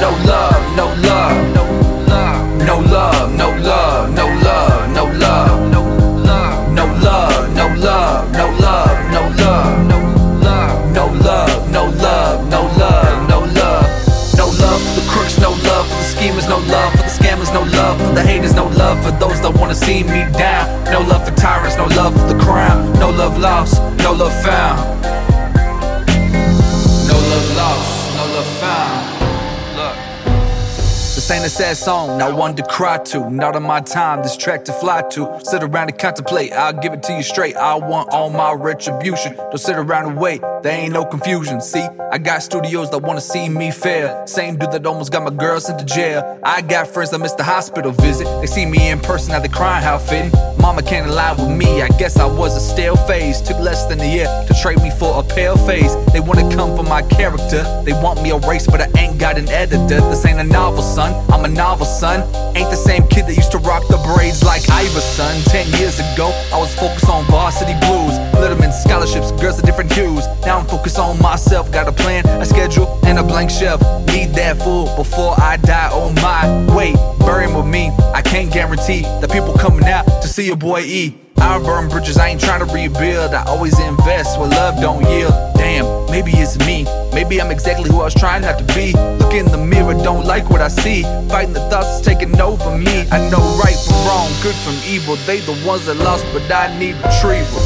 no love, no love, no love, no love, no love, no love, no love, no love, no love, no love, no love, no love, no love, no love, no love, no love, no love, no love, no love, no love for the crooks, no love for the schemers, no love for the scammers, no love for the haters, no love for those that wanna see me down, no love for tyrants, no love for the crown, no love lost, no love found. No love lost, no love found. Ain't a sad song, not one to cry to. Not on my time, this track to fly to. Sit around and contemplate, I'll give it to you straight. I want all my retribution. Don't sit around and wait, there ain't no confusion. See, I got studios that wanna see me fail. Same dude that almost got my girl sent to jail. I got friends that missed the hospital visit. They see me in person, now they crying how fitting. Mama can't lie with me, I guess I was a stale phase. Took less than a year to trade me for a pale face. They wanna come for my character, they want me erased, but I ain't got an editor. This ain't a novel, son. I'm a novel, son. Ain't the same kid that used to rock the braids like Iverson. Ten years ago, I was focused on varsity blues, Letterman scholarships, girls of different hues. Now I'm focused on myself, got a plan, a schedule, and a blank shelf. Need that fool before I die. Oh my, wait, bury him with me. I can't guarantee that people coming out to see a boy E. I burn bridges, I ain't trying to rebuild. I always invest where love don't yield. Maybe it's me. Maybe I'm exactly who I was trying not to be. Look in the mirror, don't like what I see. Fighting the thoughts taking over me. I know right from wrong, good from evil. They the ones that lost, but I need retrieval.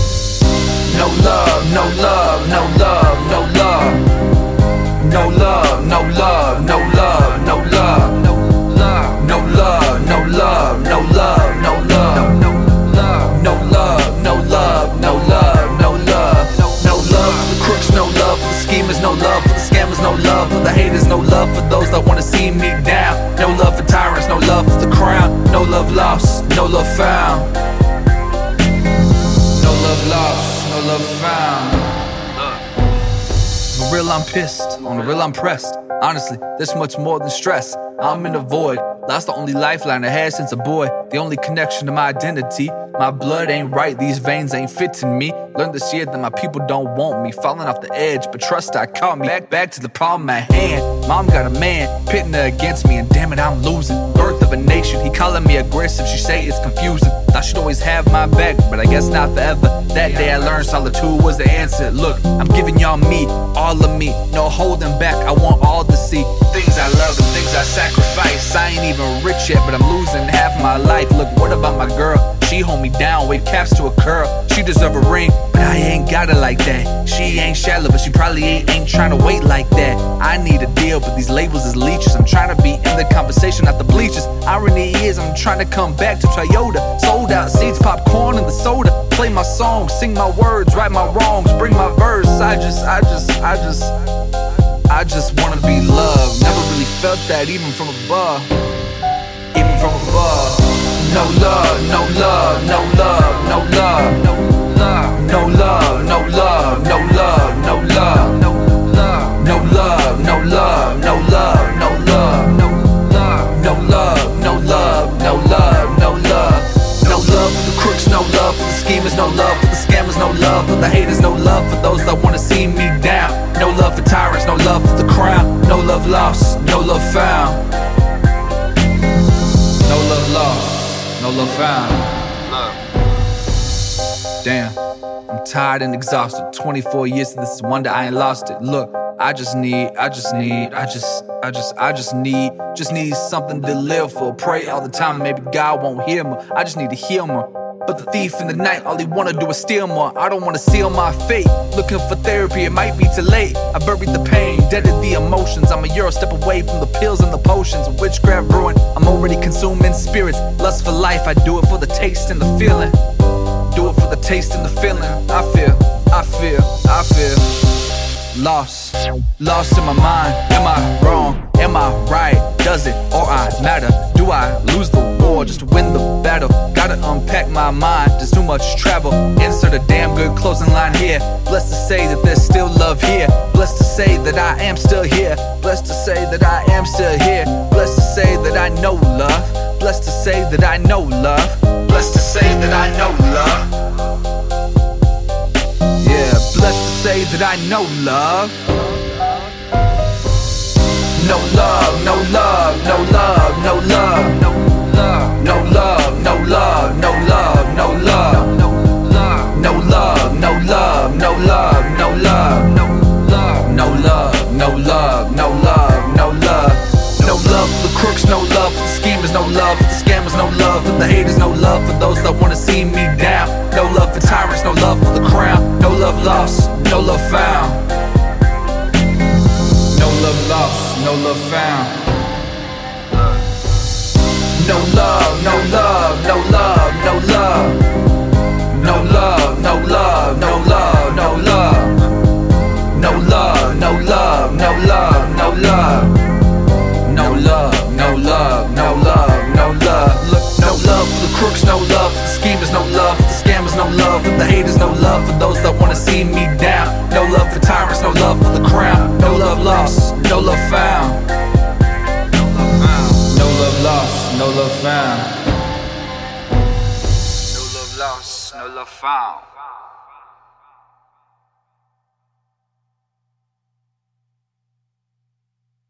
No love, no love, no love, no love. No love, no love, no love for the haters, no love for those that wanna see me down, no love for tyrants, no love for the crown, no love lost, no love found, no love lost, no love found. On the real, I'm pissed. On the real, I'm pressed. Honestly, this much more than stress. I'm in a void. That's the only lifeline I had since a boy. The only connection to my identity. My blood ain't right, these veins ain't fitting me. Learned this year that my people don't want me. Falling off the edge, but trust I caught me. Back, back to the problem at hand. Mom got a man pitting her against me, and damn it, I'm losing. Birth of a nation, he calling me aggressive. She say it's confusing. Thought she'd always have my back, but I guess not forever. That day I learned solitude was the answer. Look, I'm giving y'all me, all of me, no holding back. I want all to see things I love and things I sacrifice. I ain't even rich yet, but I'm losing half my life. Look, what about my girl? She hold me down, wave caps to a curl. She deserve a ring, but I ain't got it like that. She ain't shallow, but she probably ain't, ain't trying to wait like that. I need a deal, but these labels is leeches. I'm trying to be in the conversation, not the bleachers. Irony is, I'm trying to come back to Toyota. Sold out seats, popcorn, and the soda. Play my songs, sing my words, right my wrongs, bring my verse. I just, I just, I just, I just wanna be loved. Never really felt that, even from above. From above. No love, no love, no love, no love, no love, no love, no love, no love, no love, no love, no love, no love, no love, no love, no love, no love, no love, no love, no love. No love for the crooks, no love for the schemers, no love for the scammers, no love for the haters, no love for those that wanna see me no love. Damn, I'm tired and exhausted. 24 years of this is wonder I ain't lost it. Look, I just need, I just need, I just, I just, I just need, just need something to live for. Pray all the time, maybe God won't hear me. I just need to heal more. But the thief in the night, all he wanna do is steal more. I don't wanna seal my fate. Looking for therapy, it might be too late. I buried the pain, deaded the emotions. I'm a euro step away from the pills and the potions. Witchcraft ruin, I'm already consuming spirits. Lust for life, I do it for the taste and the feeling. Do it for the taste and the feeling. I feel, I feel, I feel lost, lost in my mind. Am I wrong? Am I right? Does it or I matter? Do I lose the war just to unpack my mind. There's too much travel. Insert a damn good closing line here. Blessed to say that there's still love here. Blessed to say that I am still here. Blessed to say that I am still here. Blessed to say that I know love. Blessed to say that I know love. Blessed to say that I know love. Yeah, blessed to say that I know love. those that wanna see me down. No love for tyrants, no love for the crown. No love lost, no love found. No love lost, no love found. No love, no love. no love found. No love lost, no love found.